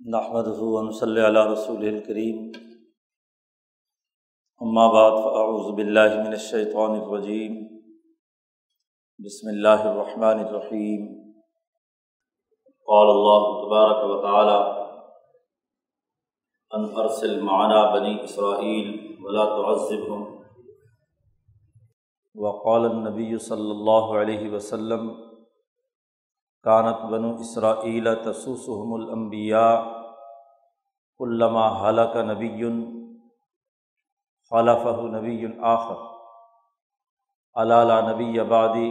نحمد صلی اللہ رسول الکریم اما بعد فاعوذ باللہ من الشیطان الرجیم بسم اللہ الرحمن الرحیم قال اللہ تبارک و تعالی ان ارسل معنا بنی اسرائیل ولا تعذبهم. وقال النبی صلی اللہ علیہ وسلم کانت بنو اسرائیل تسوسحم الانبیاء علامہ حلق نبی خلفہ نبی آخر علالہ نبی آبادی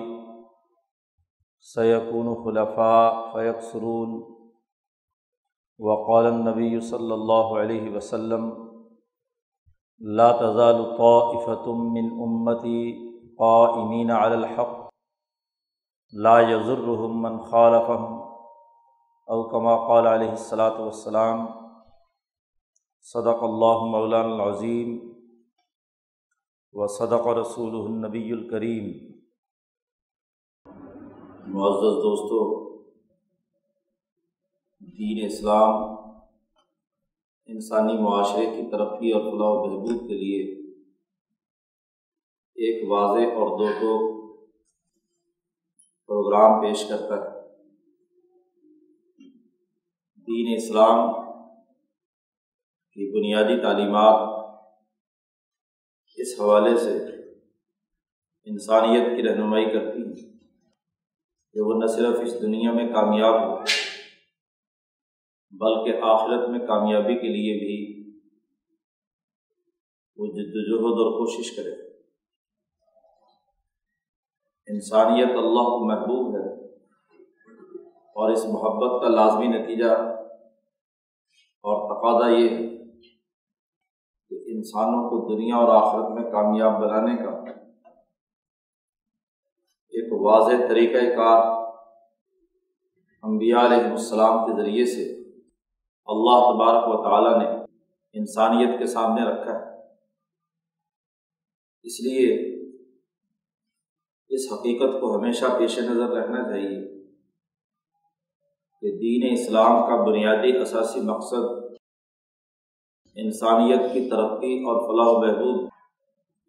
سیقون خلفاء فیق سرون وقال النبی صلی اللہ علیہ وسلم لا تزال طائفة من امتی قائمین علی الحق لا یزرحم من خالفہم او کما قال علیہ الصلاۃ والسلام، صدق اللہ مولان العظیم و صدق رسول النبی الکریم۔ معزز دوستوں دین اسلام انسانی معاشرے کی ترقی اور فلاح و بہبود کے لیے ایک واضح اور دو ٹوک پروگرام پیش کرتا ہے۔ دین اسلام کی بنیادی تعلیمات اس حوالے سے انسانیت کی رہنمائی کرتی ہیں کہ وہ نہ صرف اس دنیا میں کامیاب ہو، بلکہ آخرت میں کامیابی کے لیے بھی وہ جد وجہد اور کوشش کرے۔ انسانیت اللہ کو محبوب ہے اور اس محبت کا لازمی نتیجہ اور تقاضا یہ ہے کہ انسانوں کو دنیا اور آخرت میں کامیاب بنانے کا ایک واضح طریقۂ کار انبیاء علیہ السلام کے ذریعے سے اللہ تبارک و تعالیٰ نے انسانیت کے سامنے رکھا ہے۔ اس لیے اس حقیقت کو ہمیشہ پیش نظر رکھنا چاہیے کہ دین اسلام کا بنیادی اثاثی مقصد انسانیت کی ترقی اور فلاح و بہبود،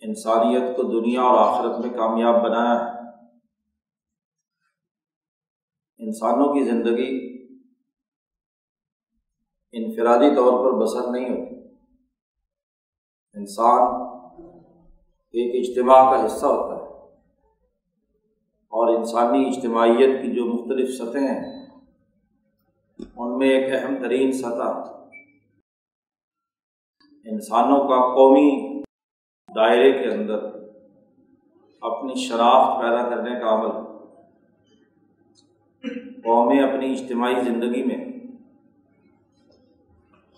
انسانیت کو دنیا اور آخرت میں کامیاب بنانا ہے انسانوں کی زندگی انفرادی طور پر بسر نہیں ہوتی۔ انسان ایک اجتماع کا حصہ ہوتا ہے۔ اور انسانی اجتماعیت کی جو مختلف سطحیں ہیں، ان میں ایک اہم ترین سطح انسانوں کا قومی دائرے کے اندر اپنی شناخت پیدا کرنے کا عمل، قومیں اپنی اجتماعی زندگی میں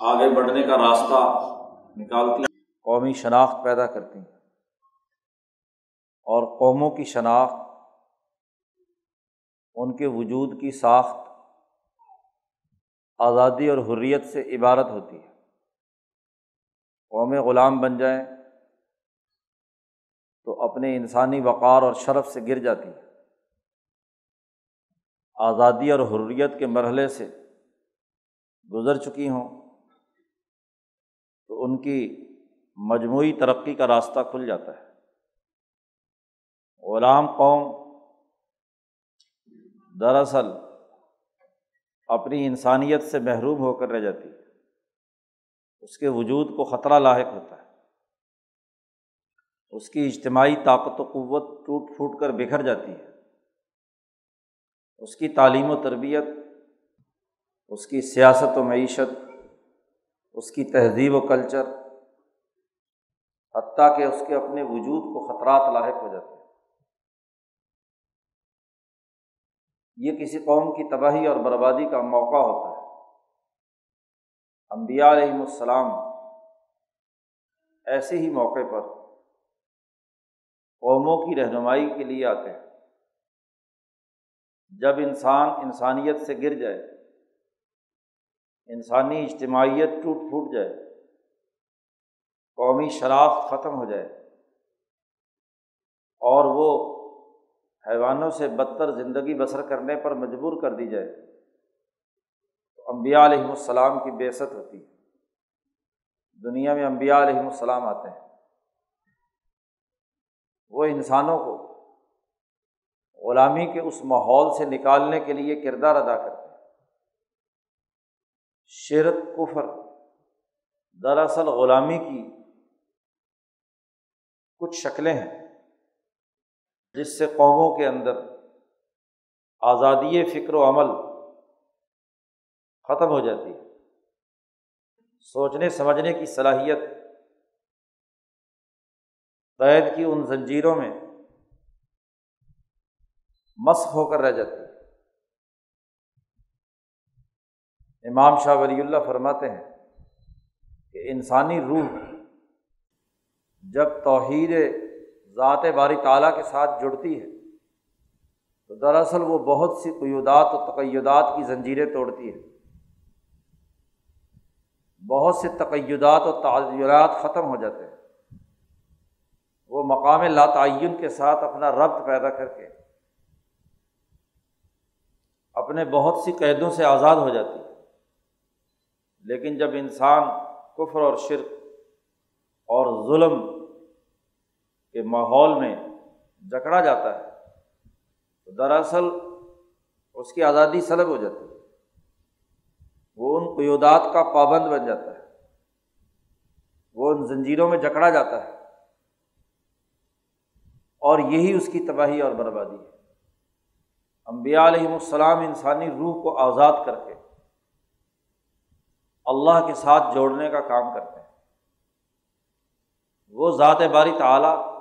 آگے بڑھنے کا راستہ نکالتی قومی شناخت پیدا کرتی ہیں اور قوموں کی شناخت ان کے وجود کی ساخت آزادی اور حریت سے عبارت ہوتی ہے۔ قوم غلام بن جائیں تو اپنے انسانی وقار اور شرف سے گر جاتی ہے۔ آزادی اور حریت کے مرحلے سے گزر چکی ہوں تو ان کی مجموعی ترقی کا راستہ کھل جاتا ہے۔ غلام قوم دراصل اپنی انسانیت سے محروم ہو کر رہ جاتی ہے۔ اس کے وجود کو خطرہ لاحق ہوتا ہے۔ اس کی اجتماعی طاقت و قوت ٹوٹ پھوٹ کر بکھر جاتی ہے۔ اس کی تعلیم و تربیت، اس کی سیاست و معیشت، اس کی تہذیب و کلچر، حتیٰ کہ اس کے اپنے وجود کو خطرات لاحق ہو جاتے ہیں۔ یہ کسی قوم کی تباہی اور بربادی کا موقع ہوتا ہے۔ امبیا علیہم السلام ایسے ہی موقع پر قوموں کی رہنمائی کے لیے آتے ہیں۔ جب انسان انسانیت سے گر جائے، انسانی اجتماعیت ٹوٹ پھوٹ جائے، قومی شراخت ختم ہو جائے اور وہ حیوانوں سے بدتر زندگی بسر کرنے پر مجبور کر دی جائے۔ تو امبیا علیہم السلام کی بےست ہوتی ہے۔ دنیا میں امبیا علیہم السلام آتے ہیں۔ وہ انسانوں کو غلامی کے اس ماحول سے نکالنے کے لیے کردار ادا کرتے ہیں۔ شرک، کفر دراصل غلامی کی کچھ شکلیں ہیں۔ جس سے قوموں کے اندر آزادی فکر و عمل ختم ہو جاتی ہے۔ سوچنے، سمجھنے کی صلاحیت قید کی ان زنجیروں میں مسق ہو کر رہ جاتی ہے۔ امام شاہ ولی اللہ فرماتے ہیں کہ انسانی روح جب توحید ذات باری تعالیٰ کے ساتھ جڑتی ہے۔ تو دراصل وہ بہت سی قیودات و تقیدات کی زنجیریں توڑتی ہے بہت سے تقیدات و تعزیرات ختم ہو جاتے ہیں۔ وہ مقام لاتعین کے ساتھ اپنا ربط پیدا کر کے اپنے بہت سی قیدوں سے آزاد ہو جاتی ہے۔ لیکن جب انسان کفر اور شرک اور ظلم کے ماحول میں جکڑا جاتا ہے، تو دراصل اس کی آزادی سلب ہو جاتی ہے۔ وہ ان قیودات کا پابند بن جاتا ہے۔ وہ ان زنجیروں میں جکڑا جاتا ہے۔ اور یہی اس کی تباہی اور بربادی ہے۔ امبیا علیہم السلام انسانی روح کو آزاد کر کے اللہ کے ساتھ جوڑنے کا کام کرتے ہیں۔ وہ ذات باری تعلیٰ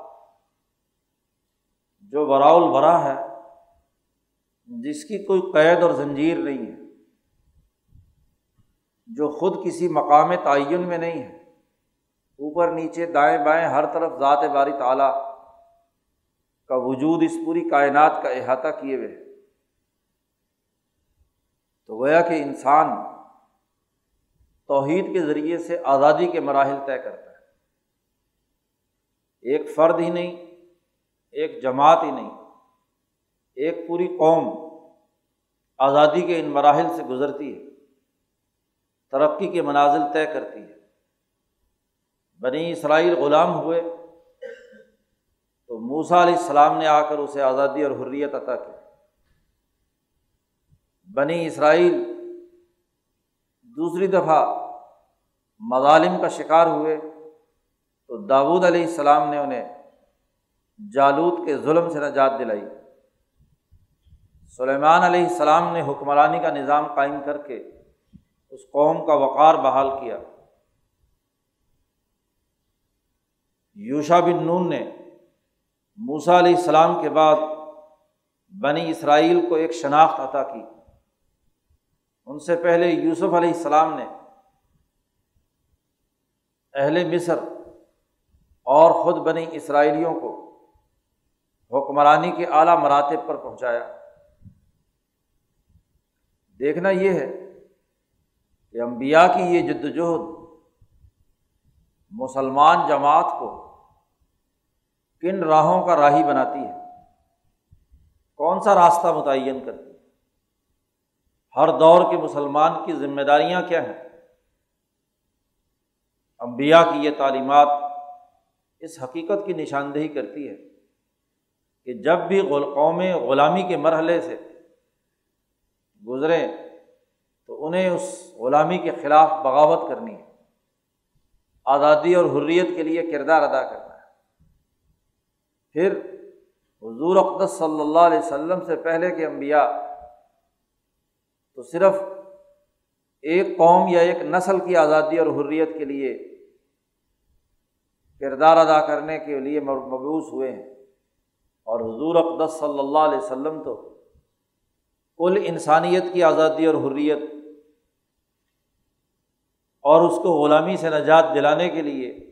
جو برا البرا ہے، جس کی کوئی قید اور زنجیر نہیں ہے، جو خود کسی مقام تعین میں نہیں ہے۔ اوپر نیچے دائیں بائیں ہر طرف ذات باری تعلیٰ کا وجود اس پوری کائنات کا احاطہ کیے ہوئے تو گویا کہ انسان توحید کے ذریعے سے آزادی کے مراحل طے کرتا ہے۔ ایک فرد ہی نہیں ایک جماعت ہی نہیں، ایک پوری قوم آزادی کے ان مراحل سے گزرتی ہے، ترقی کے منازل طے کرتی ہے۔ بنی اسرائیل غلام ہوئے تو موسا علیہ السلام نے آ کر اسے آزادی اور حریت عطا کی۔ بنی اسرائیل دوسری دفعہ مظالم کا شکار ہوئے تو داود علیہ السلام نے انہیں جالود کے ظلم سے نجات دلائی۔ سلیمان علیہ السلام نے حکمرانی کا نظام قائم کر کے اس قوم کا وقار بحال کیا۔ یوشا بن نون نے موسا علیہ السلام کے بعد بنی اسرائیل کو ایک شناخت عطا کی۔ ان سے پہلے یوسف علیہ السلام نے اہل مصر اور خود بنی اسرائیلیوں کو حکمرانی کے اعلیٰ مراتب پر پہنچایا۔ دیکھنا یہ ہے کہ امبیا کی یہ جد وجہد مسلمان جماعت کو کن راہوں کا راہی بناتی ہے؟ کون سا راستہ متعین کرتی ہے؟ ہر دور کے مسلمان کی ذمہ داریاں کیا ہیں؟ امبیا کی یہ تعلیمات اس حقیقت کی نشاندہی کرتی ہے کہ جب بھی قومیں غلامی کے مرحلے سے گزریں تو انہیں اس غلامی کے خلاف بغاوت کرنی ہے۔ آزادی اور حریت کے لیے کردار ادا کرنا ہے۔ پھر حضور اقدس صلی اللہ علیہ وسلم سے پہلے کے انبیاء تو صرف ایک قوم یا ایک نسل کی آزادی اور حریت کے لیے کردار ادا کرنے کے لیے مبوس ہوئے ہیں۔ اور حضور اقدس صلی اللہ علیہ وسلم تو کل انسانیت کی آزادی اور حریت اور اس کو غلامی سے نجات دلانے کے لیے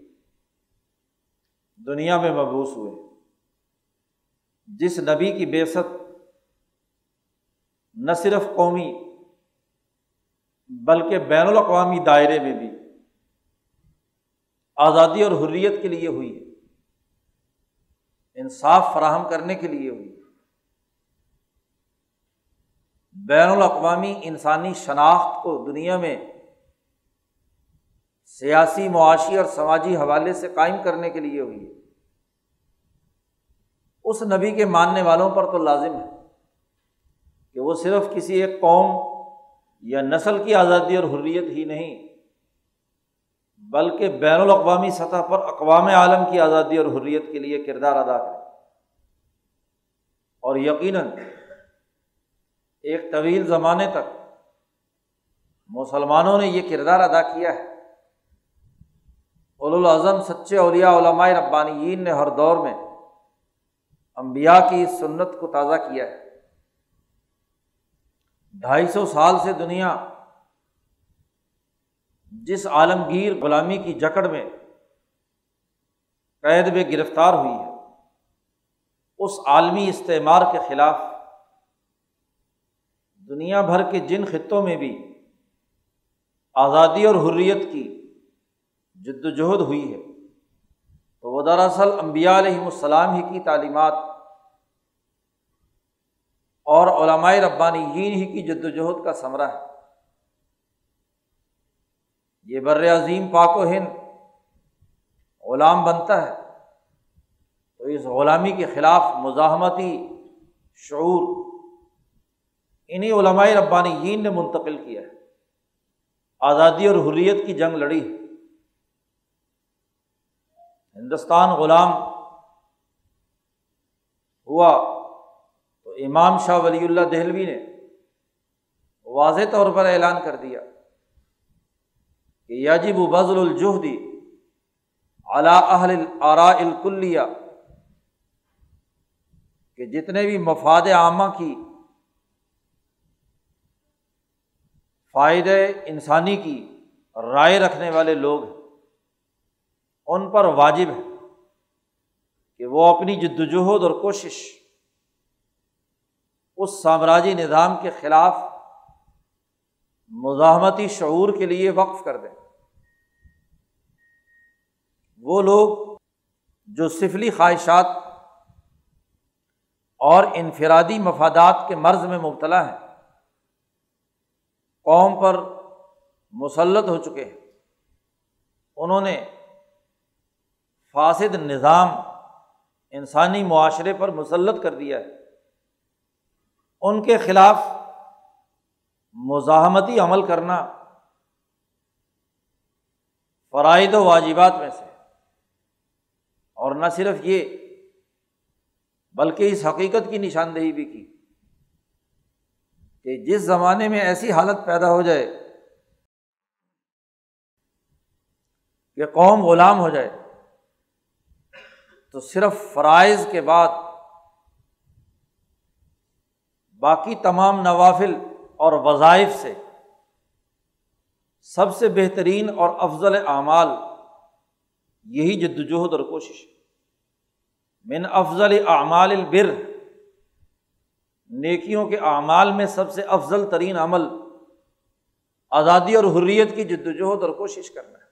دنیا میں مبوس ہوئے۔ جس نبی کی بے ست نہ صرف قومی بلکہ بین الاقوامی دائرے میں بھی آزادی اور حریت کے لیے ہوئی ہے۔ انصاف فراہم کرنے کے لیے ہوئی۔ بین الاقوامی انسانی شناخت کو دنیا میں سیاسی، معاشی اور سماجی حوالے سے قائم کرنے کے لیے ہوئی۔ ہے اس نبی کے ماننے والوں پر تو لازم ہے کہ وہ صرف کسی ایک قوم یا نسل کی آزادی اور حریت ہی نہیں بلکہ بین الاقوامی سطح پر اقوام عالم کی آزادی اور حریت کے لیے کردار ادا کرے اور یقیناً ایک طویل زمانے تک مسلمانوں نے یہ کردار ادا کیا ہے۔ الاظم سچے اولیاء علماء ربانیین نے ہر دور میں امبیا کی سنت کو تازہ کیا ہے۔ ڈھائی سو سال سے دنیا جس عالمگیر غلامی کی جکڑ میں قید میں گرفتار ہوئی ہے، اس عالمی استعمار کے خلاف دنیا بھر کے جن خطوں میں بھی آزادی اور حریت کی جد وجہد ہوئی ہے، تو وہ دراصل امبیا علیہم السلام ہی کی تعلیمات اور علماء ربانی ہی کی جد وجہد کا ثمرہ ہے۔ یہ بر عظیم پاک و ہند غلام بنتا ہے۔ تو اس غلامی کے خلاف مزاحمتی شعور انہیں علماء ربانی نے منتقل کیا ہے۔ آزادی اور حریت کی جنگ لڑی ہے۔ ہندوستان غلام ہوا تو امام شاہ ولی اللہ دہلوی نے واضح طور پر اعلان کر دیا۔ کہ یاجب بزل الجہدی اعلیٰ اہل آرا الکلیہ، کہ جتنے بھی مفاد عامہ کی فائدے انسانی کی رائے رکھنے والے لوگ ہیں، ان پر واجب ہے کہ وہ اپنی جدوجہد اور کوشش اس سامراجی نظام کے خلاف مزاحمتی شعور کے لیے وقف کر دیں۔ وہ لوگ جو سفلی خواہشات اور انفرادی مفادات کے مرض میں مبتلا ہیں، قوم پر مسلط ہو چکے ہیں۔ انہوں نے فاسد نظام انسانی معاشرے پر مسلط کر دیا ہے۔ ان کے خلاف مزاحمتی عمل کرنا فرائد و واجبات میں سے اور نہ صرف یہ، بلکہ اس حقیقت کی نشاندہی بھی کی کہ جس زمانے میں ایسی حالت پیدا ہو جائے کہ قوم غلام ہو جائے، تو صرف فرائض کے بعد باقی تمام نوافل اور وظائف سے۔ سب سے بہترین اور افضل اعمال یہی جد وجہد اور کوشش۔ من افضل اعمال البر، نیکیوں کے اعمال میں سب سے افضل ترین عمل۔ آزادی اور حریت کی جد وجہد اور کوشش کرنا۔ ہے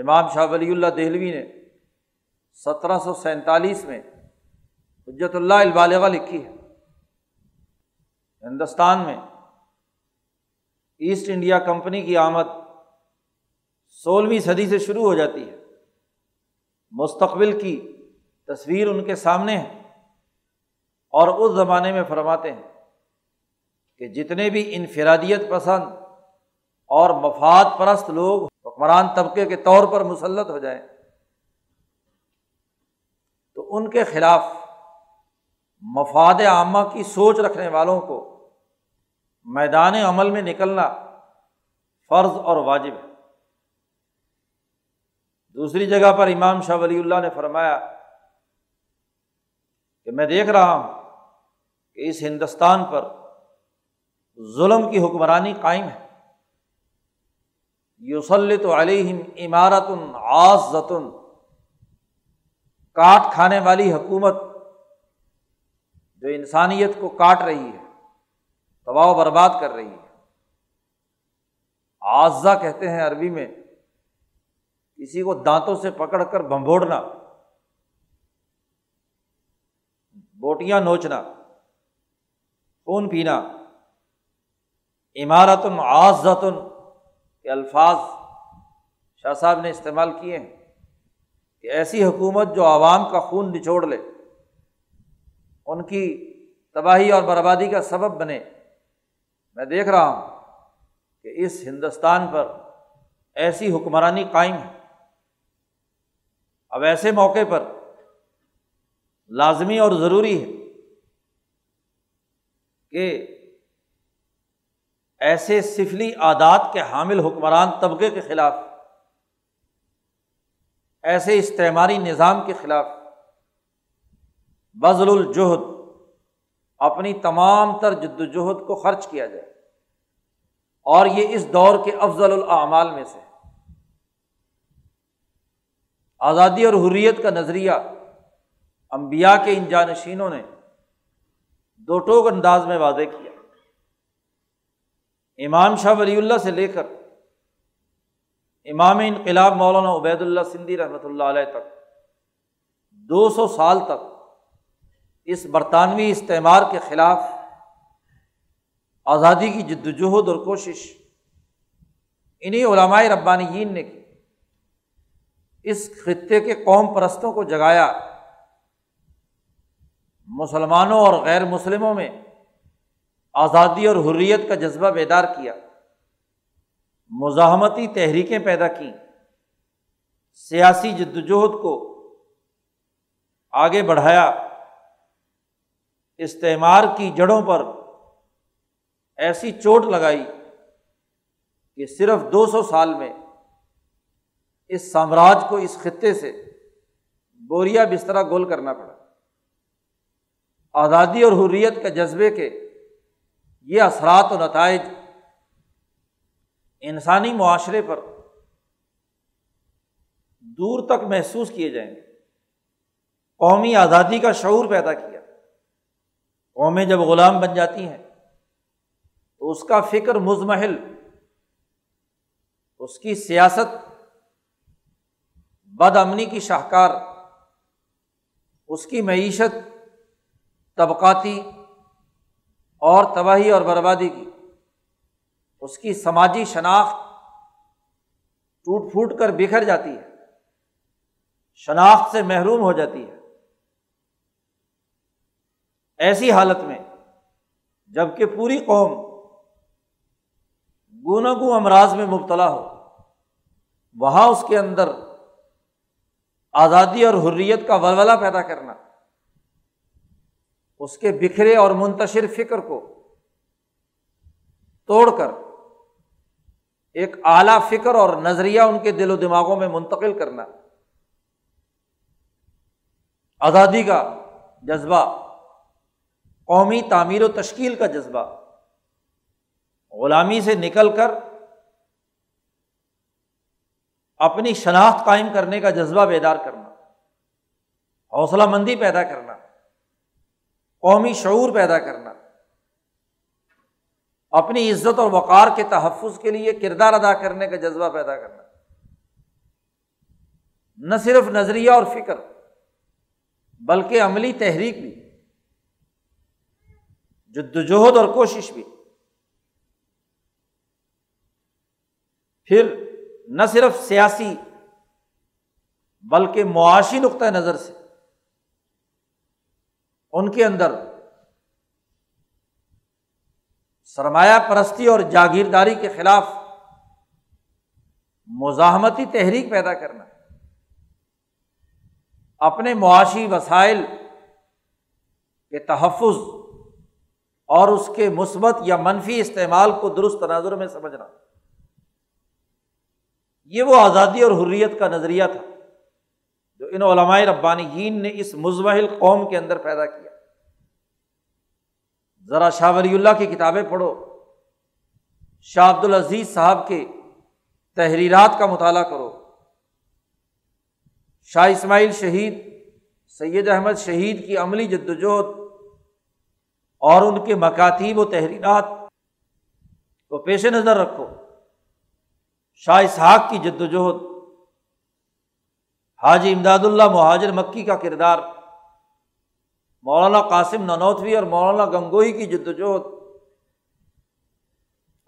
امام شاہ ولی اللہ دہلوی نے سترہ سو سینتالیس میں حجت اللہ البالغ لکھی ہے۔ ہندوستان میں ایسٹ انڈیا کمپنی کی آمد سولہویں صدی سے شروع ہو جاتی ہے۔ مستقبل کی تصویر ان کے سامنے ہے اور اس زمانے میں فرماتے ہیں کہ جتنے بھی انفرادیت پسند اور مفاد پرست لوگ حکمران طبقے کے طور پر مسلط ہو جائیں، تو ان کے خلاف مفاد عامہ کی سوچ رکھنے والوں کو میدان عمل میں نکلنا فرض اور واجب ہے۔ دوسری جگہ پر امام شاہ ولی اللہ نے فرمایا کہ میں دیکھ رہا ہوں کہ اس ہندوستان پر ظلم کی حکمرانی قائم ہے۔ یوسلط علیہم عمارت آس کاٹ کھانے والی حکومت جو انسانیت کو کاٹ رہی ہے۔ تباہ و برباد کر رہی ہے آزا کہتے ہیں عربی میں، کسی کو دانتوں سے پکڑ کر بمبوڑنا بوٹیاں نوچنا، خون پینا عمارت آزت کے الفاظ شاہ صاحب نے استعمال کیے ہیں کہ ایسی حکومت جو عوام کا خون نچوڑ لے، ان کی تباہی اور بربادی کا سبب بنے۔ میں دیکھ رہا ہوں کہ اس ہندوستان پر ایسی حکمرانی قائم ہے۔ اب ایسے موقع پر لازمی اور ضروری ہے کہ ایسے سفلی عادات کے حامل حکمران طبقے کے خلاف، ایسے استعماری نظام کے خلاف بزل الجہد اپنی تمام تر جد وجہد کو خرچ کیا جائے۔ اور یہ اس دور کے افضل الاعمال میں سے آزادی اور حریت کا نظریہ امبیا کے ان جانشینوں نے دو ٹوک انداز میں واضح کیا۔ امام شاہ ولی اللہ سے لے کر امام انقلاب مولانا عبید اللہ سندھی رحمۃ اللہ علیہ تک دو سو سال تک اس برطانوی استعمار کے خلاف آزادی کی جد وجہد اور کوشش انہیں علمائے ربانیین نے کی۔ اس خطے کے قوم پرستوں کو جگایا۔ مسلمانوں اور غیر مسلموں میں آزادی اور حریت کا جذبہ بیدار کیا۔ مزاحمتی تحریکیں پیدا کیں۔ سیاسی جد وجہد کو آگے بڑھایا۔ استعمار کی جڑوں پر ایسی چوٹ لگائی کہ صرف دو سو سال میں اس سامراج کو اس خطے سے بوریا بسترا گول کرنا پڑا۔ آزادی اور حریت کے جذبے کے یہ اثرات و نتائج انسانی معاشرے پر دور تک محسوس کیے جائیں گے۔ قومی آزادی کا شعور پیدا کیا۔ قومیں جب غلام بن جاتی ہیں، تو اس کا فکر مزمحل اس کی سیاست بد امنی کی شاہکار، اس کی معیشت طبقاتی اور تباہی اور بربادی کی، اس کی سماجی شناخت ٹوٹ پھوٹ کر بکھر جاتی ہے، شناخت سے محروم ہو جاتی ہے۔ ایسی حالت میں جبکہ پوری قوم گونا گو امراض میں مبتلا ہو، وہاں اس کے اندر آزادی اور حریت کا ولولہ پیدا کرنا، اس کے بکھرے اور منتشر فکر کو توڑ کر ایک اعلی فکر اور نظریہ ان کے دل و دماغوں میں منتقل کرنا، آزادی کا جذبہ قومی تعمیر و تشکیل کا جذبہ۔ غلامی سے نکل کر اپنی شناخت قائم کرنے کا جذبہ بیدار کرنا، حوصلہ مندی پیدا کرنا، قومی شعور پیدا کرنا، اپنی عزت اور وقار کے تحفظ کے لیے کردار ادا کرنے کا جذبہ پیدا کرنا۔ نہ صرف نظریہ اور فکر، بلکہ عملی تحریک بھی۔ جدوجہد اور کوشش بھی۔ پھر نہ صرف سیاسی بلکہ معاشی نقطۂ نظر سے ان کے اندر سرمایہ پرستی اور جاگیرداری کے خلاف مزاحمتی تحریک پیدا کرنا، اپنے معاشی وسائل کے تحفظ اور اس کے مثبت یا منفی استعمال کو درست تناظر میں سمجھنا۔ یہ وہ آزادی اور حریت کا نظریہ تھا جو ان علماء ربانیین نے اس مزمحل قوم کے اندر پیدا کیا۔ ذرا شاہ ولی اللہ کی کتابیں پڑھو۔ شاہ عبد العزیز صاحب کے تحریرات کا مطالعہ کرو۔ شاہ اسماعیل شہید، سید احمد شہید کی عملی جد وجہد اور ان کے مکاتیب و تحریرات کو پیش نظر رکھو۔ شاہ اسحاق کی جد وجہد حاجی امداد اللہ مہاجر مکی کا کردار، مولانا قاسم ننوتوی اور مولانا گنگوئی کی جد وجہد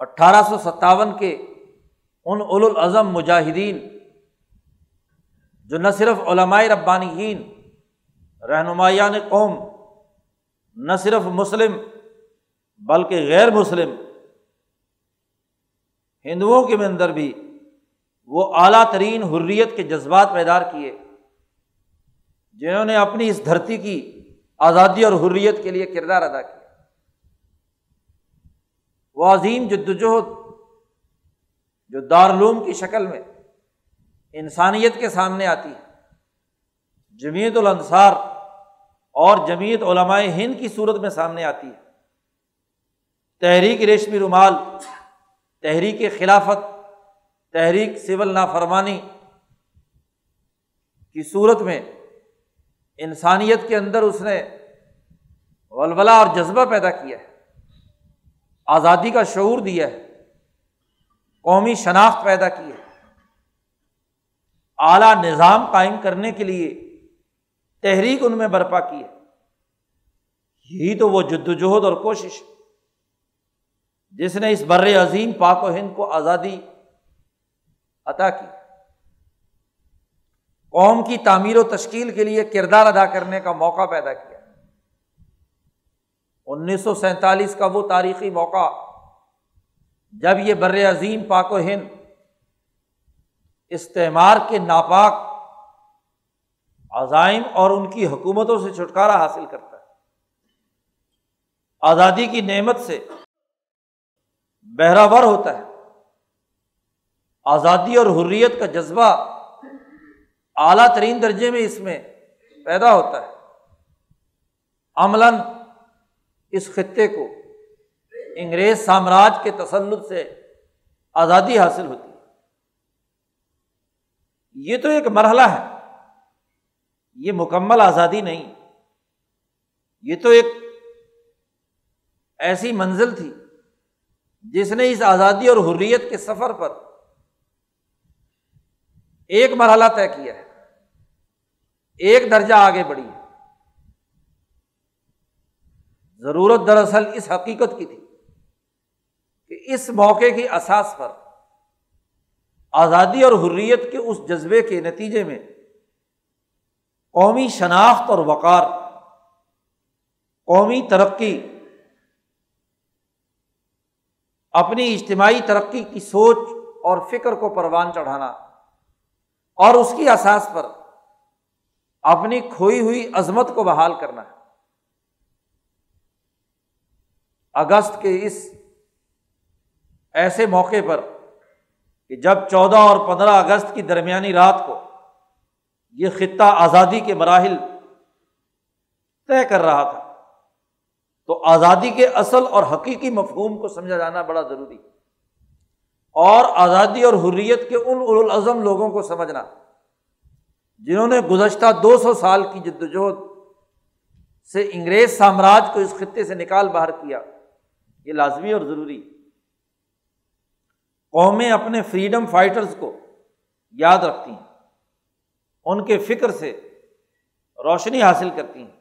اٹھارہ سو ستاون کے ان الاظم مجاہدین، جو نہ صرف علماء ربانیین، رہنمایان قوم نہ صرف مسلم بلکہ غیر مسلم ہندوؤں کے اندر بھی وہ اعلیٰ ترین حریت کے جذبات پیدار کیے، جنہوں نے اپنی اس دھرتی کی آزادی اور حریت کے لیے کردار ادا کیا۔ وہ عظیم جدوجہد جو دارالعلوم کی شکل میں انسانیت کے سامنے آتی ہے۔ جمیعت الانصار اور جمیعت علماء ہند کی صورت میں سامنے آتی ہے۔ تحریک ریشمی رومال، تحریک خلافت، تحریک سول نافرمانی کی صورت میں انسانیت کے اندر اس نے ولولا اور جذبہ پیدا کیا ہے۔ آزادی کا شعور دیا ہے۔ قومی شناخت پیدا کی ہے۔ اعلیٰ نظام قائم کرنے کے لیے تحریک ان میں برپا کی ہے۔ یہی تو وہ جد وجہد اور کوشش جس نے اس بر عظیم پاک و ہند کو آزادی عطا کی۔ قوم کی تعمیر و تشکیل کے لیے کردار ادا کرنے کا موقع پیدا کیا۔ انیس سو سینتالیس کا وہ تاریخی موقع، جب یہ بر عظیم پاک و ہند استعمار کے ناپاک عزائم اور ان کی حکومتوں سے چھٹکارا حاصل کرتا ہے۔ آزادی کی نعمت سے بہراور ہوتا ہے۔ آزادی اور حریت کا جذبہ اعلیٰ ترین درجے میں اس میں پیدا ہوتا ہے۔ عملاً اس خطے کو انگریز سامراج کے تسلط سے آزادی حاصل ہوتی ہے۔ یہ تو ایک مرحلہ ہے۔ یہ مکمل آزادی نہیں۔ یہ تو ایک ایسی منزل تھی جس نے اس آزادی اور حریت کے سفر پر ایک مرحلہ طے کیا ہے۔ ایک درجہ آگے بڑھی ہے۔ ضرورت دراصل اس حقیقت کی تھی کہ اس موقع کی اساس پر آزادی اور حریت کے اس جذبے کے نتیجے میں قومی شناخت اور وقار، قومی ترقی، اپنی اجتماعی ترقی کی سوچ اور فکر کو پروان چڑھانا اور اس کی اساس پر اپنی کھوئی ہوئی عظمت کو بحال کرنا ہے۔ اگست کے اس ایسے موقع پر کہ جب چودہ اور پندرہ اگست کی درمیانی رات کو یہ خطہ آزادی کے مراحل طے کر رہا تھا۔ تو آزادی کے اصل اور حقیقی مفہوم کو سمجھا جانا بڑا ضروری اور آزادی اور حریت کے ان الاظم لوگوں کو سمجھنا۔ جنہوں نے گزشتہ دو سو سال کی جد وجہد سے انگریز سامراج کو اس خطے سے نکال باہر کیا، یہ لازمی اور ضروری قومیں اپنے فریڈم فائٹرز کو یاد رکھتی ہیں۔ ان کے فکر سے روشنی حاصل کرتی ہیں۔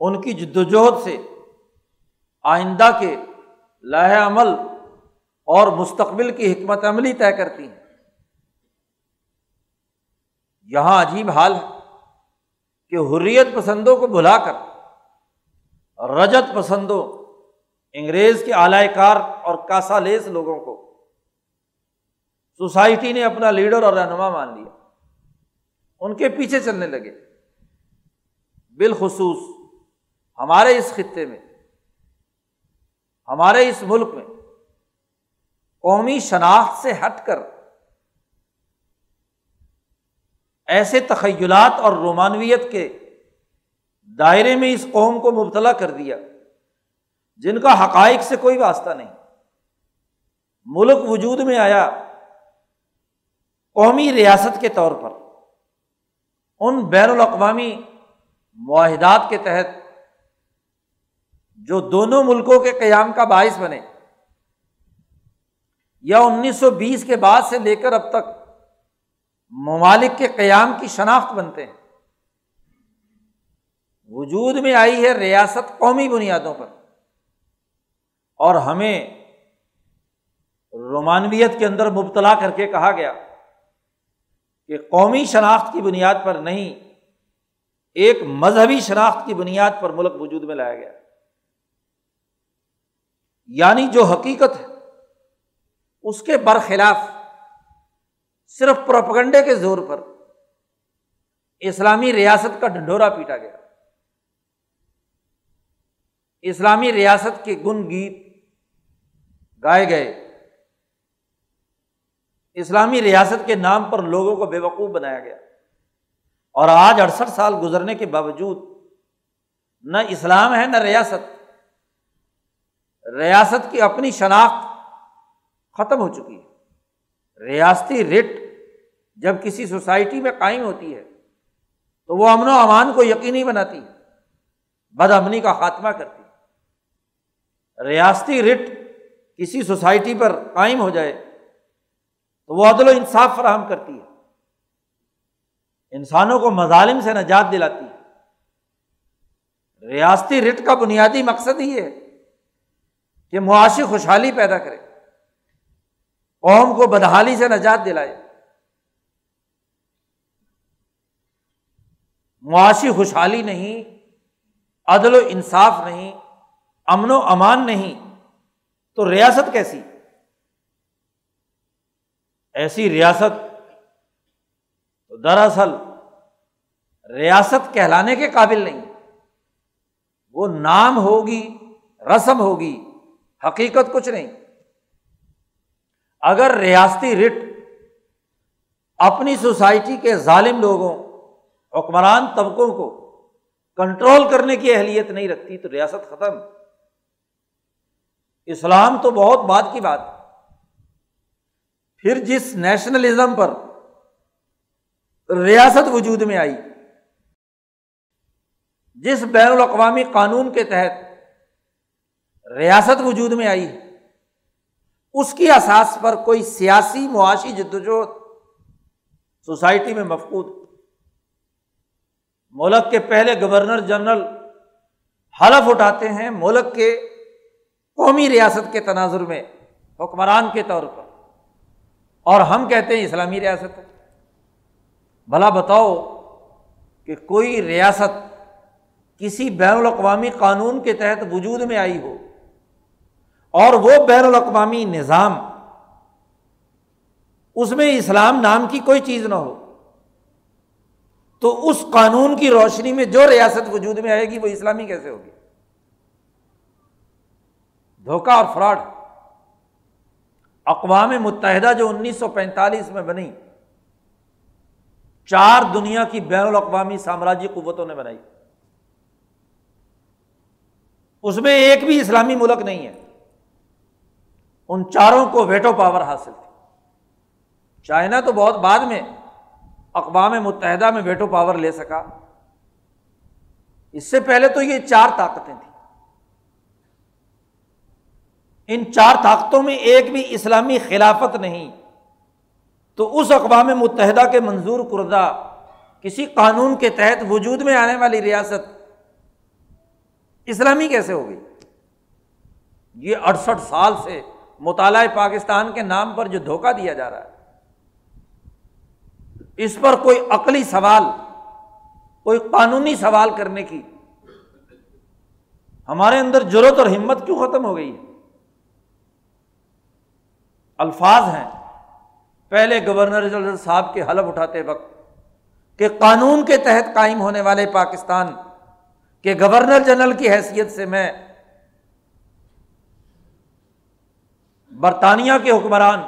ان کی جد وجہد سے آئندہ کے لاہ عمل اور مستقبل کی حکمت عملی طے کرتی ہیں۔ یہاں عجیب حال ہے کہ حریت پسندوں کو بھلا کر، رجت پسندوں، انگریز کے اعلی کار اور کاسا لیس لوگوں کو سوسائٹی نے اپنا لیڈر اور رہنما مان لیا۔ ان کے پیچھے چلنے لگے۔ بالخصوص ہمارے اس خطے میں، ہمارے اس ملک میں قومی شناخت سے ہٹ کر ایسے تخیلات اور رومانویت کے دائرے میں اس قوم کو مبتلا کر دیا، جن کا حقائق سے کوئی واسطہ نہیں۔ ملک وجود میں آیا قومی ریاست کے طور پر۔ ان بین الاقوامی معاہدات کے تحت جو دونوں ملکوں کے قیام کا باعث بنے، یا انیس سو بیس کے بعد سے لے کر اب تک ممالک کے قیام کی شناخت بنتے ہیں۔ وجود میں آئی ہے ریاست قومی بنیادوں پر، اور ہمیں رومانویت کے اندر مبتلا کر کے کہا گیا۔ کہ قومی شناخت کی بنیاد پر نہیں، ایک مذہبی شناخت کی بنیاد پر ملک وجود میں لایا گیا۔ یعنی جو حقیقت ہے، اس کے برخلاف صرف پروپگنڈے کے زور پر اسلامی ریاست کا ڈنڈورا پیٹا گیا۔ اسلامی ریاست کے گن گیت گائے گئے۔ اسلامی ریاست کے نام پر لوگوں کو بے وقوف بنایا گیا۔ اور آج اڑسٹھ سال گزرنے کے باوجود نہ اسلام ہے نہ ریاست۔ ریاست کی اپنی شناخت ختم ہو چکی ہے۔ ریاستی رٹ جب کسی سوسائٹی میں قائم ہوتی ہے تو وہ امن و امان کو یقینی بناتی ہے، بد امنی کا خاتمہ کرتی ہے۔ ریاستی رٹ کسی سوسائٹی پر قائم ہو جائے تو وہ عدل و انصاف فراہم کرتی ہے۔ انسانوں کو مظالم سے نجات دلاتی ہے۔ ریاستی رٹ کا بنیادی مقصد ہی ہے کہ معاشی خوشحالی پیدا کرے۔ قوم کو بدحالی سے نجات دلائے۔ معاشی خوشحالی نہیں، عدل و انصاف نہیں، امن و امان نہیں، تو ریاست کیسی؟ ایسی ریاست تو دراصل ریاست کہلانے کے قابل نہیں۔ وہ نام ہوگی، رسم ہوگی، حقیقت کچھ نہیں۔ اگر ریاستی رٹ اپنی سوسائٹی کے ظالم لوگوں، حکمران طبقوں کو کنٹرول کرنے کی اہلیت نہیں رکھتی تو ریاست ختم۔ اسلام تو بہت بات کی بات۔ پھر جس نیشنلزم پر ریاست وجود میں آئی، جس بین الاقوامی قانون کے تحت ریاست وجود میں آئی، اس کی اساس پر کوئی سیاسی معاشی جدوجہد سوسائٹی میں مفقود۔ ملک کے پہلے گورنر جنرل حلف اٹھاتے ہیں ملک کے قومی ریاست کے تناظر میں، حکمران کے طور پر۔ اور ہم کہتے ہیں اسلامی ریاست بھلا بتاؤ کہ کوئی ریاست کسی بین الاقوامی قانون کے تحت وجود میں آئی ہو اور وہ بین الاقوامی نظام اس میں اسلام نام کی کوئی چیز نہ ہو، تو اس قانون کی روشنی میں جو ریاست وجود میں آئے گی وہ اسلامی کیسے ہوگی؟ دھوکہ اور فراڈ۔ اقوام متحدہ جو انیس سو پینتالیس میں بنی، چار دنیا کی بین الاقوامی سامراجی قوتوں نے بنائی۔ اس میں ایک بھی اسلامی ملک نہیں ہے۔ ان چاروں کو ویٹو پاور حاصل تھی۔ چائنا تو بہت بعد میں اقوام متحدہ میں ویٹو پاور لے سکا۔ اس سے پہلے تو یہ چار طاقتیں تھیں۔ ان چار طاقتوں میں ایک بھی اسلامی خلافت نہیں۔ تو اس اقوام متحدہ کے منظور کردہ کسی قانون کے تحت وجود میں آنے والی ریاست اسلامی کیسے ہوگی؟ یہ اڑسٹھ سال سے مطالعہ پاکستان کے نام پر جو دھوکہ دیا جا رہا ہے۔ اس پر کوئی عقلی سوال، کوئی قانونی سوال کرنے کی ہمارے اندر ضرورت اور ہمت کیوں ختم ہو گئی؟ ہے الفاظ ہیں۔ پہلے گورنر جنرل صاحب کے حلف اٹھاتے وقت کہ قانون کے تحت قائم ہونے والے پاکستان کے گورنر جنرل کی حیثیت سے میں برطانیہ کے حکمران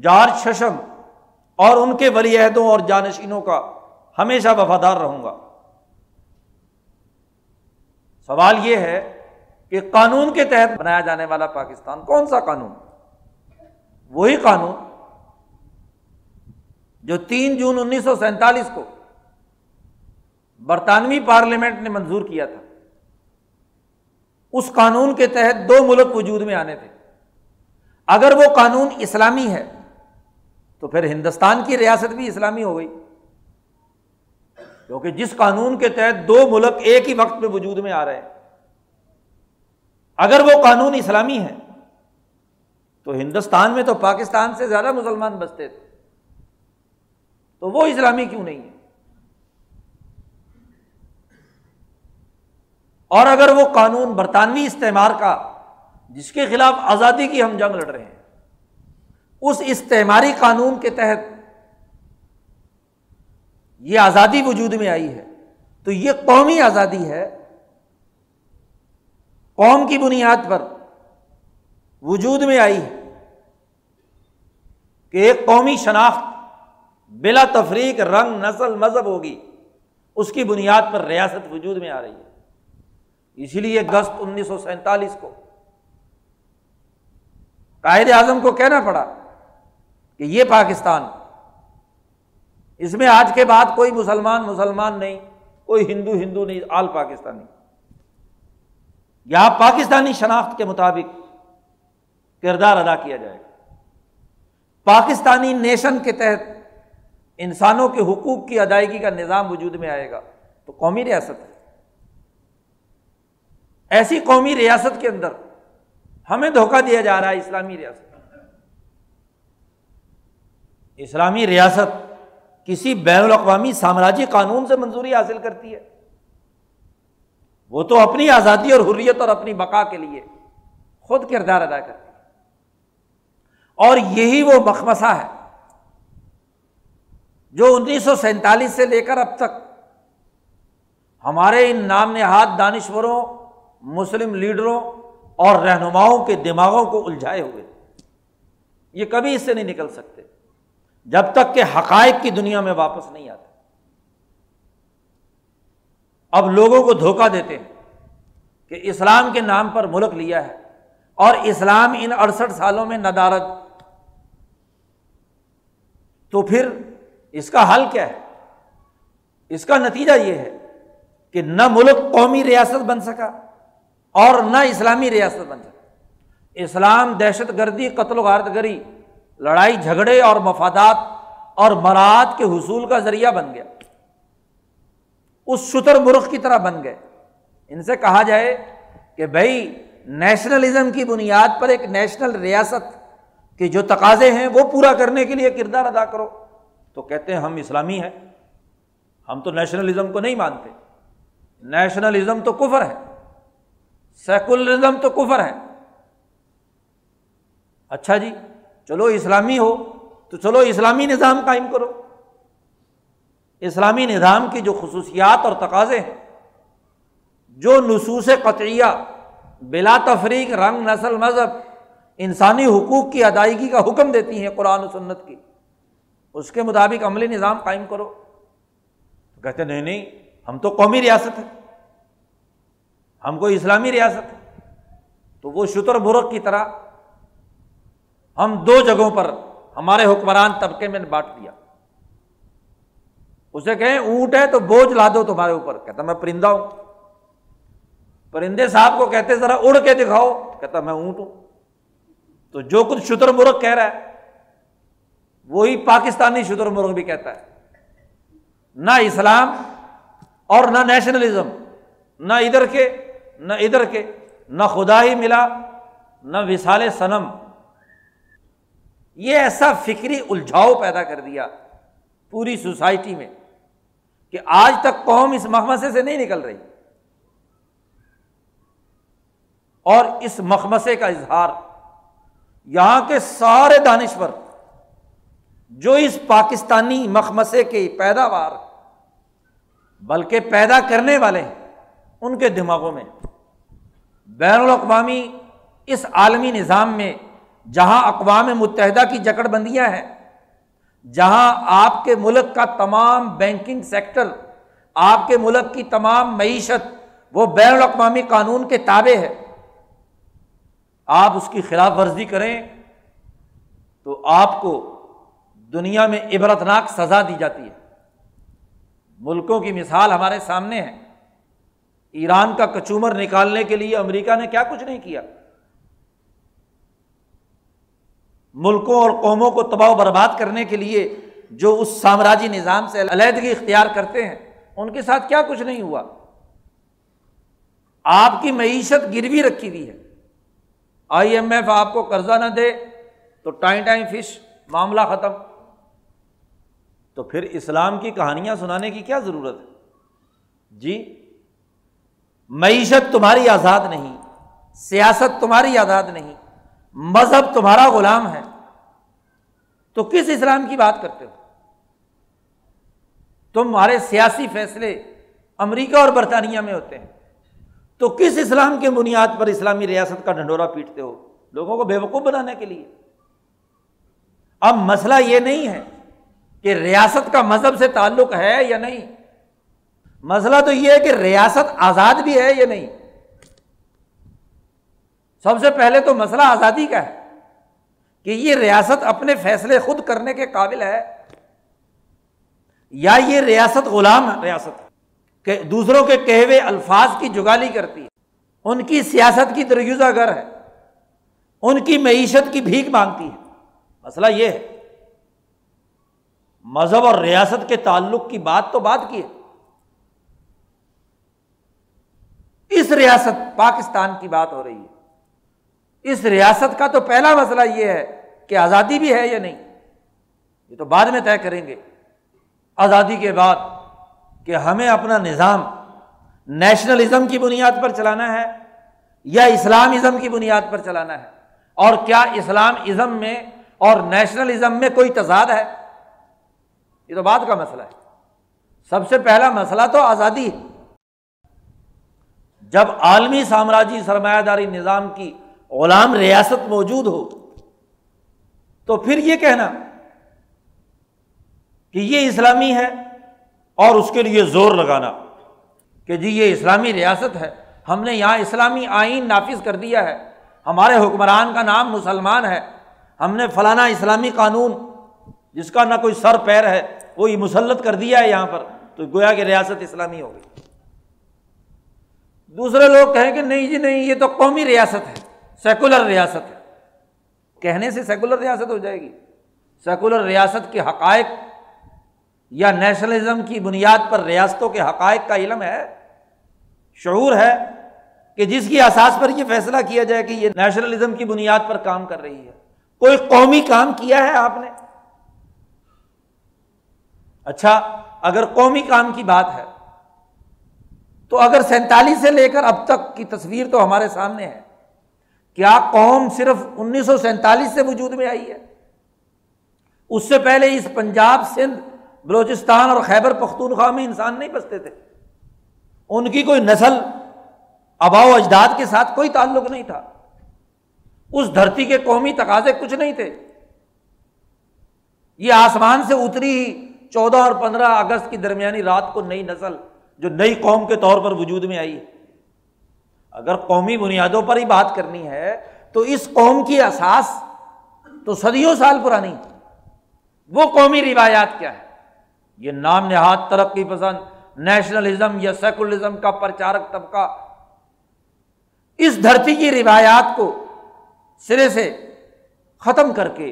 جارج ششم اور ان کے ولی عہدوں اور جانشینوں کا ہمیشہ وفادار رہوں گا۔ سوال یہ ہے کہ قانون کے تحت بنایا جانے والا پاکستان، کون سا قانون؟ وہی قانون جو تین جون انیس سو سینتالیس کو برطانوی پارلیمنٹ نے منظور کیا تھا۔ اس قانون کے تحت دو ملک وجود میں آنے تھے۔ اگر وہ قانون اسلامی ہے، تو پھر ہندوستان کی ریاست بھی اسلامی ہو گئی۔ کیونکہ جس قانون کے تحت دو ملک ایک ہی وقت میں وجود میں آ رہے ہیں۔ اگر وہ قانون اسلامی ہے، تو ہندوستان میں تو پاکستان سے زیادہ مسلمان بستے تھے۔ تو وہ اسلامی کیوں نہیں ہے؟ اور اگر وہ قانون برطانوی استعمار کا، جس کے خلاف آزادی کی ہم جنگ لڑ رہے ہیں، اس استعماری قانون کے تحت یہ آزادی وجود میں آئی ہے، تو یہ قومی آزادی ہے قوم کی بنیاد پر وجود میں آئی ہے کہ ایک قومی شناخت بلا تفریق، رنگ، نسل، مذہب ہوگی، اس کی بنیاد پر ریاست وجود میں آ رہی ہے۔ اسی لیے اگست انیس سو سینتالیس کو قائد اعظم کو کہنا پڑا کہ یہ پاکستان، اس میں آج کے بعد کوئی مسلمان مسلمان نہیں، کوئی ہندو ہندو نہیں، آل پاکستانی۔ یہاں پاکستانی شناخت کے مطابق کردار ادا کیا جائے۔ گا پاکستانی نیشن کے تحت انسانوں کے حقوق کی ادائیگی کا نظام وجود میں آئے گا تو قومی ریاست ہے۔ ایسی قومی ریاست کے اندر ہمیں دھوکہ دیا جا رہا ہے اسلامی ریاست۔ اسلامی ریاست کسی بین الاقوامی سامراجی قانون سے منظوری حاصل کرتی ہے۔ وہ تو اپنی آزادی اور حریت اور اپنی بقا کے لیے خود کردار ادا کرتی ہے اور یہی وہ مخمسہ ہے جو انیس سو سینتالیس سے لے کر اب تک ہمارے ان نام نہاد دانشوروں، مسلم لیڈروں اور رہنماؤں کے دماغوں کو الجھائے ہوئے یہ کبھی اس سے نہیں نکل سکتے جب تک کہ حقائق کی دنیا میں واپس نہیں آتے۔ اب لوگوں کو دھوکہ دیتے ہیں کہ اسلام کے نام پر ملک لیا ہے اور اسلام ان اڑسٹھ سالوں میں ندارت۔ تو پھر اس کا حل کیا ہے؟ اس کا نتیجہ یہ ہے کہ نہ ملک قومی ریاست بن سکا اور نہ اسلامی ریاست بن سکا۔ اسلام دہشت گردی، قتل و غارت گری، لڑائی جھگڑے اور مفادات اور مراد کے حصول کا ذریعہ بن گیا۔ اس شتر مرخ کی طرح بن گئے۔ ان سے کہا جائے کہ بھائی نیشنلزم کی بنیاد پر ایک نیشنل ریاست کے جو تقاضے ہیں وہ پورا کرنے کے لیے کردار ادا کرو۔ تو کہتے ہیں ہم اسلامی ہیں۔ ہم تو نیشنلزم کو نہیں مانتے۔ نیشنلزم تو کفر ہے۔ سیکولرزم تو کفر ہے۔ اچھا جی چلو اسلامی ہو تو چلو اسلامی نظام قائم کرو۔ اسلامی نظام کی جو خصوصیات اور تقاضے ہیں، جو نصوص قطعیہ، بلا تفریق رنگ، نسل، مذہب، انسانی حقوق کی ادائیگی کا حکم دیتی ہیں قرآن و سنت کی، اس کے مطابق عملی نظام قائم کرو۔ کہتے نہیں نہیں، ہم تو قومی ریاست ہیں، ہم کو اسلامی ریاست ہے تو وہ شتر برق کی طرح ہم دو جگہوں پر ہمارے حکمران طبقے میں نے بانٹ دیا۔ اسے کہیں اونٹ ہے تو بوجھ لا دو تمہارے اوپر۔ کہتا میں پرندہ ہوں۔ پرندے صاحب کو کہتے ذرا اڑ کے دکھاؤ۔ کہتا میں اونٹ ہوں۔ تو جو کچھ شتر مرغ کہہ رہا ہے، وہی پاکستانی شتر مرغ بھی کہتا ہے۔ نہ اسلام اور نہ نیشنلزم نہ ادھر کے، نہ ادھر کے، نہ خدا ہی ملا، نہ وسال سنم یہ ایسا فکری الجھاؤ پیدا کر دیا پوری سوسائٹی میں۔ کہ آج تک قوم اس مخمسے سے نہیں نکل رہی۔ اور اس مخمسے کا اظہار، یہاں کے سارے دانشور جو اس پاکستانی مخمسے کی پیداوار، بلکہ پیدا کرنے والے ہیں، ان کے دماغوں میں۔ بین الاقوامی اس عالمی نظام میں، جہاں اقوام متحدہ کی جکڑ بندیاں ہیں جہاں آپ کے ملک کا تمام بینکنگ سیکٹر، آپ کے ملک کی تمام معیشت، وہ بین الاقوامی قانون کے تابع ہے۔ آپ اس کی خلاف ورزی کریں تو آپ کو دنیا میں عبرتناک سزا دی جاتی ہے۔ ملکوں کی مثال ہمارے سامنے ہے۔ ایران کا کچومر نکالنے کے لیے امریکہ نے کیا کچھ نہیں کیا؟ ملکوں اور قوموں کو تباہ و برباد کرنے کے لیے جو اس سامراجی نظام سے علیحدگی اختیار کرتے ہیں، ان کے ساتھ کیا کچھ نہیں ہوا؟ آپ کی معیشت گروی رکھی ہوئی ہے۔ آئی ایم ایف آپ کو قرضہ نہ دے تو ٹائم ٹائم فش، معاملہ ختم۔ تو پھر اسلام کی کہانیاں سنانے کی کیا ضرورت ہے؟ جی معیشت تمہاری آزاد نہیں، سیاست تمہاری آزاد نہیں مذہب تمہارا غلام ہے۔ تو کس اسلام کی بات کرتے ہو؟ تمہارے سیاسی فیصلے امریکہ اور برطانیہ میں ہوتے ہیں۔ تو کس اسلام کے بنیاد پر اسلامی ریاست کا ڈھنڈورا پیٹتے ہو؟ لوگوں کو بے وقوف بنانے کے لیے۔ اب مسئلہ یہ نہیں ہے کہ ریاست کا مذہب سے تعلق ہے یا نہیں۔ مسئلہ تو یہ ہے کہ ریاست آزاد بھی ہے یا نہیں۔ سب سے پہلے تو مسئلہ آزادی کا ہے کہ یہ ریاست اپنے فیصلے خود کرنے کے قابل ہے یا یہ ریاست غلام ریاست۔ کہ دوسروں کے کہوے الفاظ کی جگالی کرتی ہے۔ ان کی سیاست کی دریوزہ گر ہے۔ ان کی معیشت کی بھیک مانگتی ہے۔ مسئلہ یہ ہے۔ مذہب اور ریاست کے تعلق کی بات تو بات کی ہے۔ اس ریاست پاکستان کی بات ہو رہی ہے۔ اس ریاست کا تو پہلا مسئلہ یہ ہے کہ آزادی بھی ہے یا نہیں؟ یہ تو بعد میں طے کریں گے۔ آزادی کے بعد کہ ہمیں اپنا نظام نیشنلزم کی بنیاد پر چلانا ہے یا اسلامزم کی بنیاد پر چلانا ہے؟ اور کیا اسلام ازم میں اور نیشنلزم میں کوئی تضاد ہے؟ یہ تو بات کا مسئلہ ہے۔ سب سے پہلا مسئلہ تو آزادی ہے۔ جب عالمی سامراجی سرمایہ داری نظام کی غلام ریاست موجود ہو، تو پھر یہ کہنا کہ یہ اسلامی ہے اور اس کے لیے زور لگانا کہ جی یہ اسلامی ریاست ہے، ہم نے یہاں اسلامی آئین نافذ کر دیا ہے، ہمارے حکمران کا نام مسلمان ہے، ہم نے فلانا اسلامی قانون جس کا نہ کوئی سر پیر ہے وہ یہ مسلط کر دیا ہے یہاں پر، تو گویا کہ ریاست اسلامی ہو گئی۔ دوسرے لوگ کہیں کہ نہیں جی نہیں، یہ تو قومی ریاست ہے۔ سیکولر ریاست ہے۔ کہنے سے سیکولر ریاست ہو جائے گی۔ سیکولر ریاست کے حقائق یا نیشنلزم کی بنیاد پر ریاستوں کے حقائق کا علم ہے۔ شعور ہے کہ جس کی احساس پر یہ فیصلہ کیا جائے کہ یہ نیشنلزم کی بنیاد پر کام کر رہی ہے۔ کوئی قومی کام کیا ہے آپ نے؟ اچھا اگر قومی کام کی بات ہے، تو اگر سینتالیس سے لے کر اب تک کی تصویر تو ہمارے سامنے ہے۔ کیا قوم صرف انیس سو سینتالیس سے وجود میں آئی ہے؟ اس سے پہلے اس پنجاب سندھ، بلوچستان اور خیبر پختونخوا میں انسان نہیں بستے تھے۔ ان کی کوئی نسل آبا و اجداد کے ساتھ کوئی تعلق نہیں تھا۔ اس دھرتی کے قومی تقاضے کچھ نہیں تھے۔ یہ آسمان سے اتری ہی چودہ اور پندرہ اگست کی درمیانی رات کو نئی نسل، جو نئی قوم کے طور پر وجود میں آئی اگر قومی بنیادوں پر ہی بات کرنی ہے، تو اس قوم کی احساس تو صدیوں سال پرانی۔ وہ قومی روایات کیا ہے یہ نام نہاد ترقی پسند، نیشنلزم یا سیکولرزم کا پرچارک طبقہ۔ اس دھرتی کی روایات کو سرے سے ختم کر کے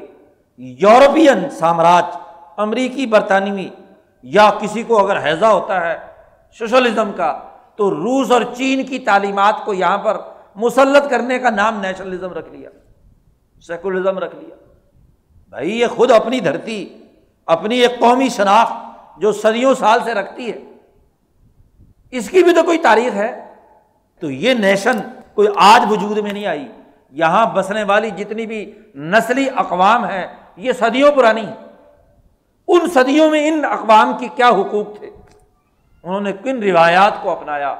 یورپین سامراج، امریکی برطانوی یا کسی کو اگر حیضہ ہوتا ہے، سوشلزم کا تو روس اور چین کی تعلیمات کو یہاں پر مسلط کرنے کا نام نیشنلزم رکھ لیا سیکولرزم رکھ لیا۔ بھائی، یہ خود اپنی دھرتی، اپنی ایک قومی شناخت جو صدیوں سال سے رکھتی ہے، اس کی بھی تو کوئی تاریخ ہے۔ تو یہ نیشن کوئی آج وجود میں نہیں آئی، یہاں بسنے والی جتنی بھی نسلی اقوام ہے یہ صدیوں پرانی ان صدیوں میں ان اقوام کی کیا حقوق تھے؟ انہوں نے کن روایات کو اپنایا؟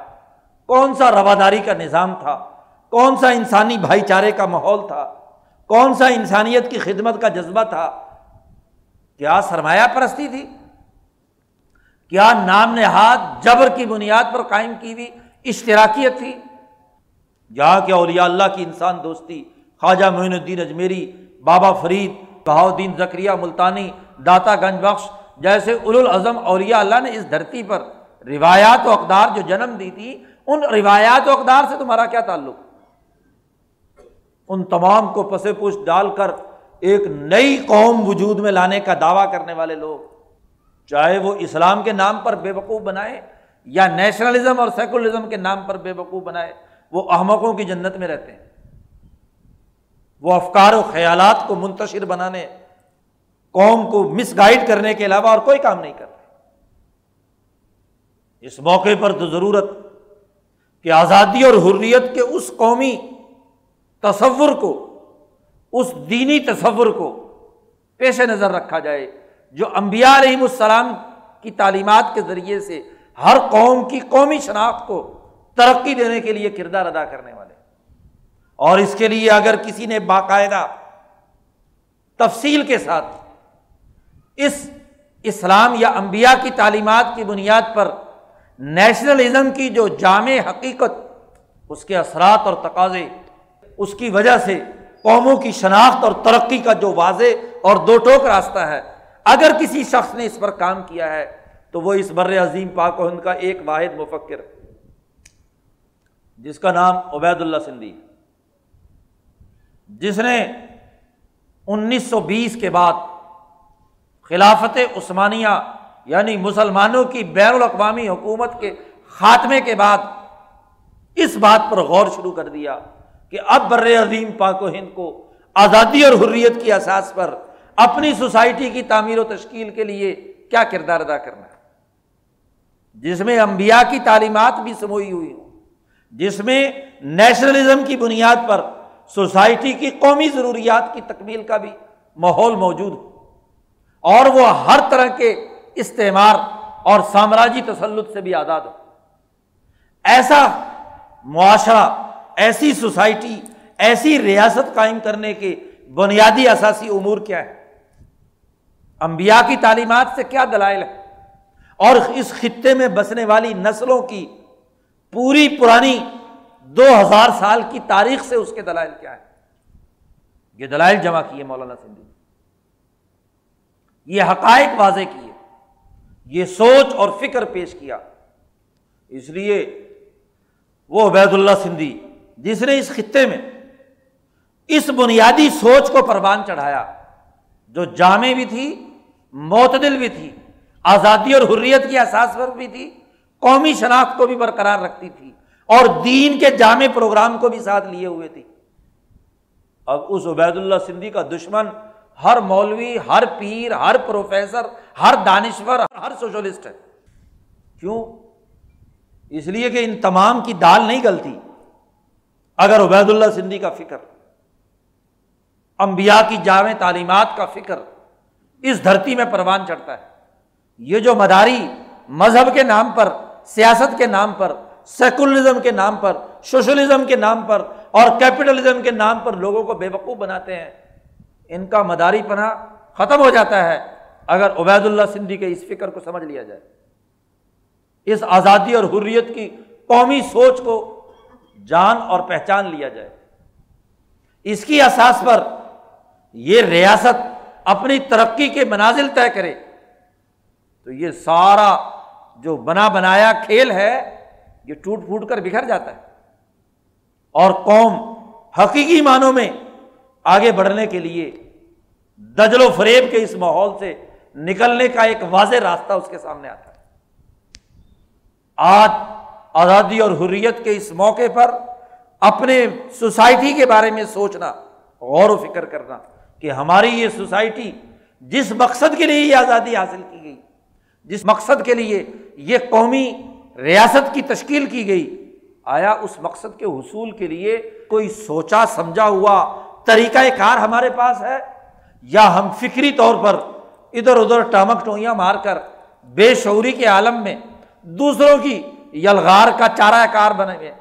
کون سا رواداری کا نظام تھا؟ کون سا انسانی بھائی چارے کا ماحول تھا؟ کون سا انسانیت کی خدمت کا جذبہ تھا؟ کیا سرمایہ پرستی تھی؟ کیا نام نہاد جبر کی بنیاد پر قائم کی ہوئی اشتراکیت تھی؟ جہاں کیا اولیاء اللہ کی انسان دوستی، خواجہ معین الدین اجمیری، بابا فرید بہاؤدین زکریہ ملتانی، داتا گنج بخش، جیسے اول الاظم اولیاء اللہ نے اس دھرتی پر روایات و اقدار جو جنم دی تھی، ان روایات و اقدار سے تمہارا کیا تعلق؟ ان تمام کو پس پوش ڈال کر ایک نئی قوم وجود میں لانے کا دعویٰ کرنے والے لوگ، چاہے وہ اسلام کے نام پر بے وقوف بنائے یا نیشنلزم اور سیکولرزم کے نام پر بے وقوف بنائے، وہ احمقوں کی جنت میں رہتے ہیں۔ وہ افکار و خیالات کو منتشر بنانے، قوم کو مس گائڈ کرنے کے علاوہ اور کوئی کام نہیں کرتے۔ اس موقع پر تو ضرورت کہ آزادی اور حریت کے اس قومی تصور کو، اس دینی تصور کو پیش نظر رکھا جائے، جو امبیا علیہم السلام کی تعلیمات کے ذریعے سے ہر قوم کی قومی شناخت کو ترقی دینے کے لیے کردار ادا کرنے والے۔ اور اس کے لیے اگر کسی نے باقاعدہ تفصیل کے ساتھ اس اسلام یا انبیاء کی تعلیمات کی بنیاد پر نیشنلزم کی جو جامع حقیقت، اس کے اثرات اور تقاضے، اس کی وجہ سے قوموں کی شناخت اور ترقی کا جو واضح اور دو ٹوک راستہ ہے، اگر کسی شخص نے اس پر کام کیا ہے، تو وہ اس بر عظیم پاک و ہند کا ایک واحد مفکر، جس کا نام عبید اللہ سندھی۔ جس نے انیس سو بیس کے بعد خلافت عثمانیہ یعنی مسلمانوں کی بین الاقوامی حکومت کے خاتمے کے بعد اس بات پر غور شروع کر دیا کہ اب بر عظیم پاک و ہند کو آزادی اور حریت کی احساس پر اپنی سوسائٹی کی تعمیر و تشکیل کے لیے کیا کردار ادا کرنا ہے؟ جس میں امبیا کی تعلیمات بھی سموئی ہوئی ہوں، جس میں نیشنلزم کی بنیاد پر سوسائٹی کی قومی ضروریات کی تکمیل کا بھی ماحول موجود ہو، اور وہ ہر طرح کے استعمار اور سامراجی تسلط سے بھی آزاد ہو۔ ایسا معاشرہ، ایسی سوسائٹی، ایسی ریاست قائم کرنے کے بنیادی اثاثی امور کیا ہے امبیا کی تعلیمات سے کیا دلائل ہے اور اس خطے میں بسنے والی نسلوں کی پوری پرانی دو ہزار سال کی تاریخ سے اس کے دلائل کیا ہے یہ دلائل جمع کیے مولانا سندھی۔ یہ حقائق واضح کیے۔ یہ سوچ اور فکر پیش کیا۔ اس لیے وہ عبید اللہ سندھی جس نے اس خطے میں اس بنیادی سوچ کو پروان چڑھایا، جو جامع بھی تھی، معتدل بھی تھی، آزادی اور حریت کی احساس پر بھی تھی، قومی شناخت کو بھی برقرار رکھتی تھی اور دین کے جامع پروگرام کو بھی ساتھ لیے ہوئے تھی اب اس عبید اللہ سندھی کا دشمن، ہر مولوی، ہر پیر، ہر پروفیسر ہر دانشور، ہر سوشلسٹ ہے۔ کیوں؟ اس لیے کہ ان تمام کی دال نہیں گلتی۔ اگر عبید اللہ سندھی کا فکر امبیا کی جامع تعلیمات کا فکر اس دھرتی میں پروان چڑھتا ہے۔ یہ جو مداری مذہب کے نام پر، سیاست کے نام پر، سیکولرزم کے نام پر، سوشلزم کے نام پر اور کیپٹلزم کے نام پر لوگوں کو بے وقوف بناتے ہیں، ان کا مداری پناہ ختم ہو جاتا ہے۔ اگر عبید اللہ سندھی کے اس فکر کو سمجھ لیا جائے، اس آزادی اور حریت کی قومی سوچ کو جان اور پہچان لیا جائے، اس کی اساس پر یہ ریاست اپنی ترقی کے منازل طے کرے، تو یہ سارا جو بنا بنایا کھیل ہے، یہ ٹوٹ پھوٹ کر بکھر جاتا ہے۔ اور قوم حقیقی معنوں میں آگے بڑھنے کے لیے دجل و فریب کے اس ماحول سے نکلنے کا ایک واضح راستہ اس کے سامنے آتا ہے۔ آج آزادی اور حریت کے اس موقع پر اپنے سوسائٹی کے بارے میں سوچنا، غور و فکر کرنا کہ ہماری یہ سوسائٹی جس مقصد کے لیے یہ آزادی حاصل کی گئی، جس مقصد کے لیے یہ قومی ریاست کی تشکیل کی گئی، آیا اس مقصد کے حصول کے لیے کوئی سوچا، سمجھا ہوا طریقہ کار ہمارے پاس ہے؟ یا ہم فکری طور پر ادھر ادھر ٹامک ٹوئیاں مار کر بے شعوری کے عالم میں دوسروں کی یلغار کا چارہ کار بنے ہوئے۔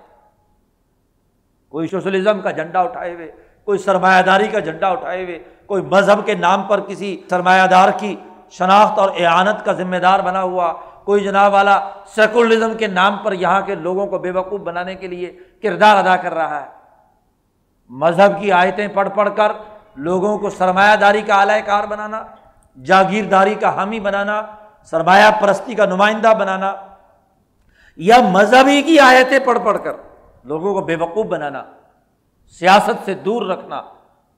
کوئی سوشلزم کا جھنڈا اٹھائے ہوئے، کوئی سرمایہ داری کا جھنڈا اٹھائے ہوئے، کوئی مذہب کے نام پر کسی سرمایہ دار کی شناخت اور اعانت کا ذمہ دار بنا ہوا۔ کوئی جناب والا سیکولرزم کے نام پر یہاں کے لوگوں کو بے وقوف بنانے کے لیے کردار ادا کر رہا ہے۔ مذہب کی آیتیں پڑھ پڑھ کر لوگوں کو سرمایہ داری کا اعلی کار بنانا جاگیرداری کا حامی بنانا، سرمایہ پرستی کا نمائندہ بنانا، یا مذہبی کی آیتیں پڑھ پڑھ کر لوگوں کو بے وقوف بنانا، سیاست سے دور رکھنا،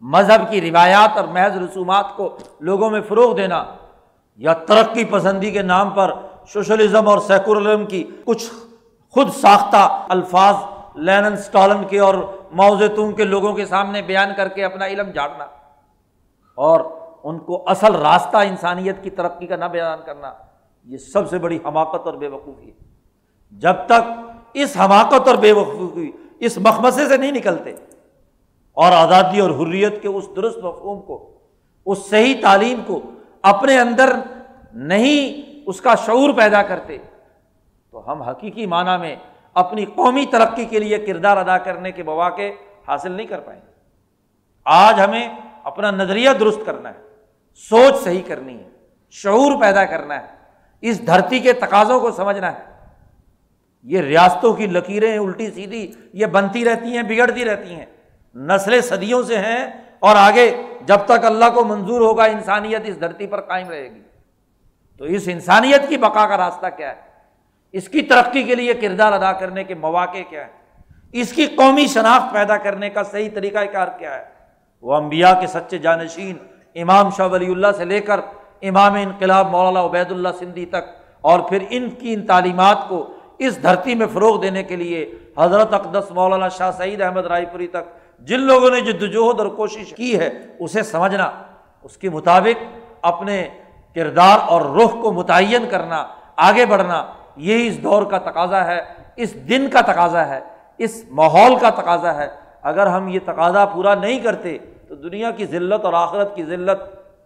مذہب کی روایات اور محض رسومات کو لوگوں میں فروغ دینا، یا ترقی پسندی کے نام پر سوشلزم اور سیکولرزم کی کچھ خود ساختہ الفاظ لینن اسٹالن کے اور موزتوں کے لوگوں کے سامنے بیان کر کے اپنا علم جھاڑنا اور ان کو اصل راستہ انسانیت کی ترقی کا نہ بیان کرنا، یہ سب سے بڑی حماقت اور بے وقوفی ہے۔ جب تک اس حماقت اور بے وقوفی اس مخمسے سے نہیں نکلتے، اور آزادی اور حریت کے اس درست مفہوم کو، اس صحیح تعلیم کو اپنے اندر نہیں اس کا شعور پیدا کرتے، تو ہم حقیقی معنی میں اپنی قومی ترقی کے لیے کردار ادا کرنے کے مواقع حاصل نہیں کر پائیں۔ گے آج ہمیں اپنا نظریہ درست کرنا ہے۔ سوچ صحیح کرنی ہے، شعور پیدا کرنا ہے، اس دھرتی کے تقاضوں کو سمجھنا ہے۔ یہ ریاستوں کی لکیریں الٹی سیدھی، یہ بنتی رہتی ہیں، بگڑتی رہتی ہیں۔ نسلیں صدیوں سے ہیں اور آگے جب تک اللہ کو منظور ہوگا، انسانیت اس دھرتی پر قائم رہے گی۔ تو اس انسانیت کی بقا کا راستہ کیا ہے؟ اس کی ترقی کے لیے کردار ادا کرنے کے مواقع کیا ہے اس کی قومی شناخت پیدا کرنے کا صحیح طریقہ کار کیا ہے؟ وہ امبیا کے سچے جانشین امام شاہ ولی اللہ سے لے کر امام انقلاب مولانا عبید اللہ سندھی تک اور پھر ان کی ان تعلیمات کو اس دھرتی میں فروغ دینے کے لیے حضرت اقدس مولانا شاہ سعید احمد رائے پوری تک جن لوگوں نے جدوجہد اور کوشش کی ہے، اسے سمجھنا، اس کے مطابق اپنے کردار اور رخ کو متعین کرنا، آگے بڑھنا، یہی اس دور کا تقاضا ہے، اس دن کا تقاضا ہے، اس ماحول کا تقاضا ہے۔ اگر ہم یہ تقاضا پورا نہیں کرتے تو دنیا کی ذلت اور آخرت کی ذلت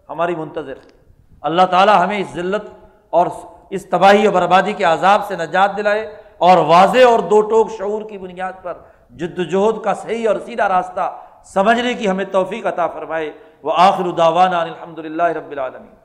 ہماری منتظر ہے۔ اللہ تعالیٰ ہمیں اس ذلت اور اس تباہی و بربادی کے عذاب سے نجات دلائے اور واضح اور دو ٹوک شعور کی بنیاد پر جد وجہد کا صحیح اور سیدھا راستہ سمجھنے کی ہمیں توفیق عطا فرمائے۔ وہ آخر داوانہ الحمد للہ رب العالمین۔